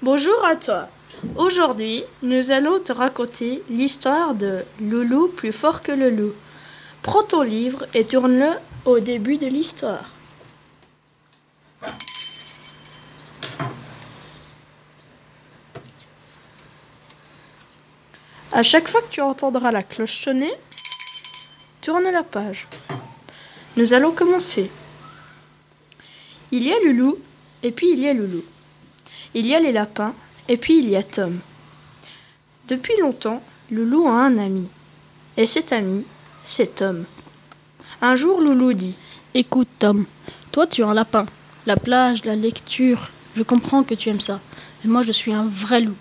Bonjour à toi. Aujourd'hui, nous allons te raconter l'histoire de Loulou plus fort que le loup. Prends ton livre et tourne-le au début de l'histoire. À chaque fois que tu entendras la cloche sonner, tourne la page. Nous allons commencer. Il y a Loulou et puis il y a Loulou. Il y a les lapins et puis il y a Tom. Depuis longtemps, Loulou a un ami. Et cet ami, c'est Tom. Un jour, Loulou dit Écoute, Tom, toi tu es un lapin. La plage, la lecture, je comprends que tu aimes ça. Mais moi je suis un vrai loup.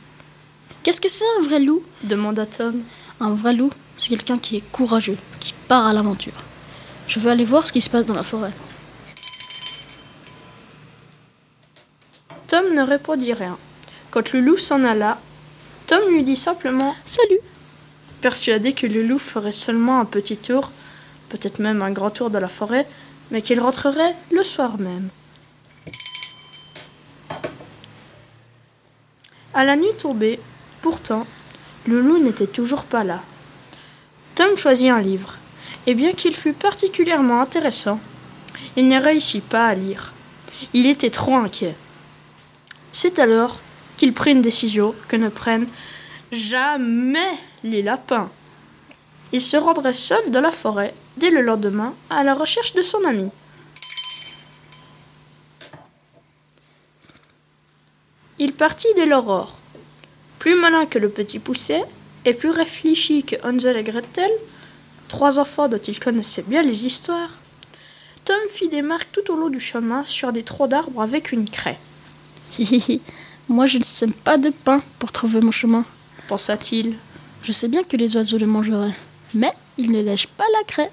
Qu'est-ce que c'est un vrai loup? demanda Tom. Un vrai loup, c'est quelqu'un qui est courageux, qui part à l'aventure. Je veux aller voir ce qui se passe dans la forêt. Tom ne répondit rien. Quand le loup s'en alla, Tom lui dit simplement Salut Persuadé que le loup ferait seulement un petit tour, peut-être même un grand tour de la forêt, mais qu'il rentrerait le soir même. À la nuit tombée, pourtant, le loup n'était toujours pas là. Tom choisit un livre, et bien qu'il fût particulièrement intéressant, il ne réussit pas à lire. Il était trop inquiet. C'est alors qu'il prit une décision que ne prennent jamais les lapins. Il se rendrait seul dans la forêt dès le lendemain à la recherche de son ami. Il partit dès l'aurore. Plus malin que le petit pousset et plus réfléchi que Hansel et Gretel, trois enfants dont il connaissait bien les histoires, Tom fit des marques tout au long du chemin sur des troncs d'arbres avec une craie. Moi je ne sème pas de pain pour trouver mon chemin, pensa-t-il. Je sais bien que les oiseaux le mangeraient, mais ils ne lèchent pas la craie.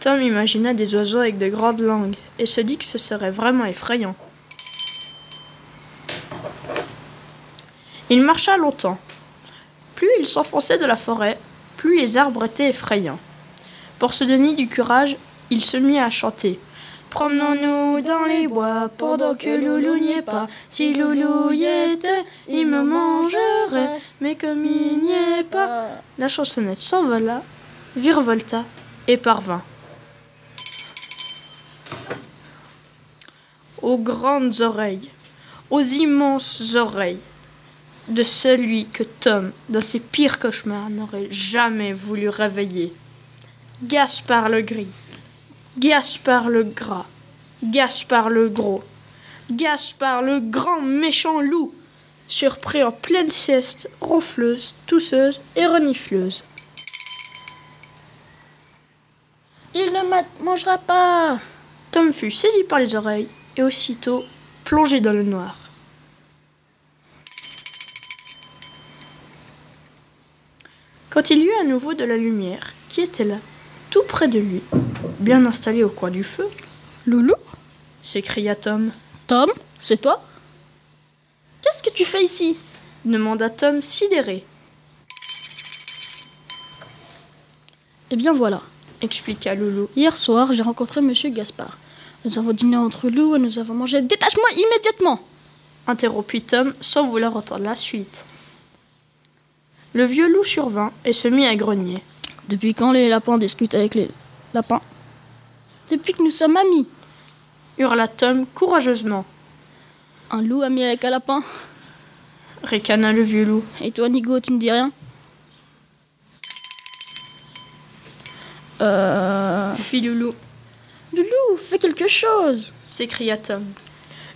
Tom imagina des oiseaux avec de grandes langues et se dit que ce serait vraiment effrayant. Il marcha longtemps. Plus il s'enfonçait de la forêt, plus les arbres étaient effrayants. Pour se donner du courage, il se mit à chanter. Promenons-nous dans les bois pendant que Loulou n'y est pas. Si Loulou y était, il me mangerait. Mais comme il n'y est pas, la chansonnette s'envola, virevolta et parvint. Aux grandes oreilles, aux immenses oreilles de celui que Tom, dans ses pires cauchemars, n'aurait jamais voulu réveiller. Gaspard le gris, Gaspard le gras, Gaspard le gros, Gaspard le grand méchant loup, surpris en pleine sieste, ronfleuse, tousseuse et renifleuse. Il ne mangera pas Tom fut saisi par les oreilles et aussitôt plongé dans le noir. Quand il y eut à nouveau de la lumière, qui était là, tout près de lui, bien installé au coin du feu Loulou s'écria Tom. Tom, c'est toi? Qu'est-ce que tu fais ici? demanda Tom sidéré. Eh bien voilà, expliqua Loulou. Hier soir, j'ai rencontré Monsieur Gaspard. Nous avons dîné entre loups et nous avons mangé. Détache-moi immédiatement interrompit Tom sans vouloir entendre la suite. Le vieux loup survint et se mit à grogner. Depuis quand les lapins discutent avec les lapins Depuis que nous sommes amis hurla Tom courageusement. Un loup ami avec un lapin ricana le vieux loup. Et toi, Nigo, tu ne dis rien? Euh. Fit le loup. Loulou, fais quelque chose s'écria Tom.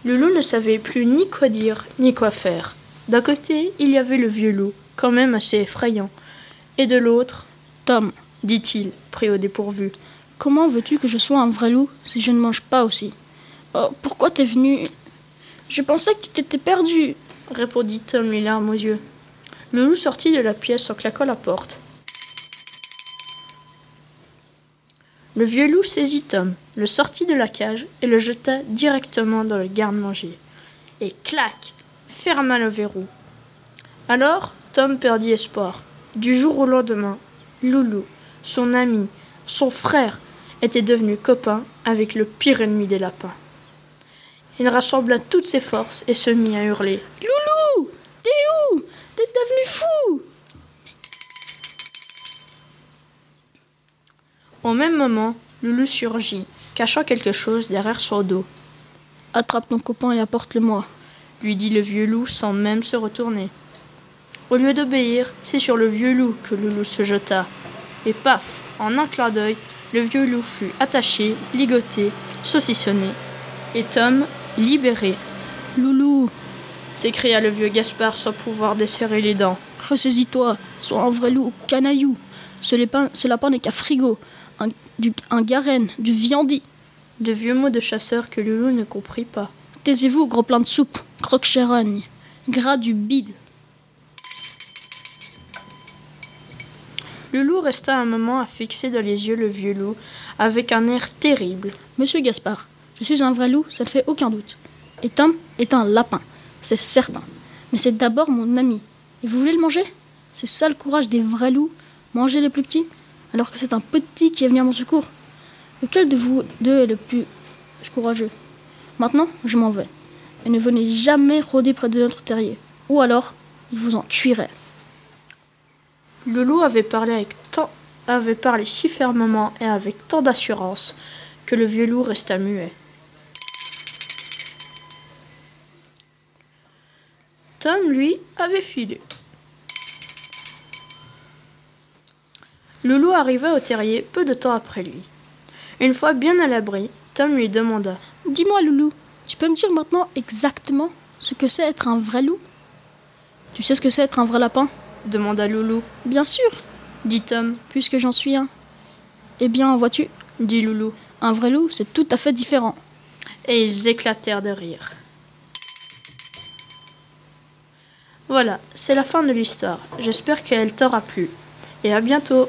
Le loup ne savait plus ni quoi dire, ni quoi faire. D'un côté, il y avait le vieux loup, quand même assez effrayant. Et de l'autre, Tom, dit-il, pris au dépourvu. Comment veux-tu que je sois un vrai loup si je ne mange pas aussi Oh, pourquoi t'es venu? Je pensais que tu t'étais perdu, répondit Tom les larmes aux yeux. Le loup sortit de la pièce en claquant la porte. Le vieux loup saisit Tom, le sortit de la cage et le jeta directement dans le garde-manger. Et clac ferma le verrou. Alors, Tom perdit espoir. Du jour au lendemain, Loulou, son ami, son frère, était devenu copain avec le pire ennemi des lapins. Il rassembla toutes ses forces et se mit à hurler. Loulou devenu fou Au même moment, Loulou surgit, cachant quelque chose derrière son dos. Attrape ton copain et apporte-le-moi, lui dit le vieux loup sans même se retourner. Au lieu d'obéir, c'est sur le vieux loup que Loulou se jeta. Et paf, en un clin d'œil, le vieux loup fut attaché, ligoté, saucissonné, et Tom libéré. Loulou, s'écria le vieux Gaspard sans pouvoir desserrer les dents. Ressaisis-toi, sois un vrai loup, canaillou. Ce lapin, ce lapin n'est qu'un frigo, un, du, un garenne, du viandi. De vieux mots de chasseur que Loulou ne comprit pas. Taisez-vous, gros plein de soupe, croque-charogne, gras du bide. Le loup resta un moment à fixer dans les yeux le vieux loup, avec un air terrible. Monsieur Gaspard, je suis un vrai loup, ça ne fait aucun doute. Et Tom est un lapin, c'est certain. Mais c'est d'abord mon ami. Et vous voulez le manger? C'est ça le courage des vrais loups, manger les plus petits, alors que c'est un petit qui est venu à mon secours. Lequel de vous deux est le plus courageux? Maintenant, je m'en vais. Et ne venez jamais rôder près de notre terrier. Ou alors, il vous en tuerait. Le loup avait parlé si fermement et avec tant d'assurance que le vieux loup resta muet. Tom, lui, avait filé. Le loup arriva au terrier peu de temps après lui. Une fois bien à l'abri, Tom lui demanda Dis-moi, Loulou, tu peux me dire maintenant exactement ce que c'est être un vrai loup? Tu sais ce que c'est être un vrai lapin? Demanda Loulou. Bien sûr, dit Tom. Puisque j'en suis un. Eh bien, vois-tu dit Loulou. Un vrai loup, c'est tout à fait différent. Et ils éclatèrent de rire. Voilà, c'est la fin de l'histoire. J'espère qu'elle t'aura plu. Et à bientôt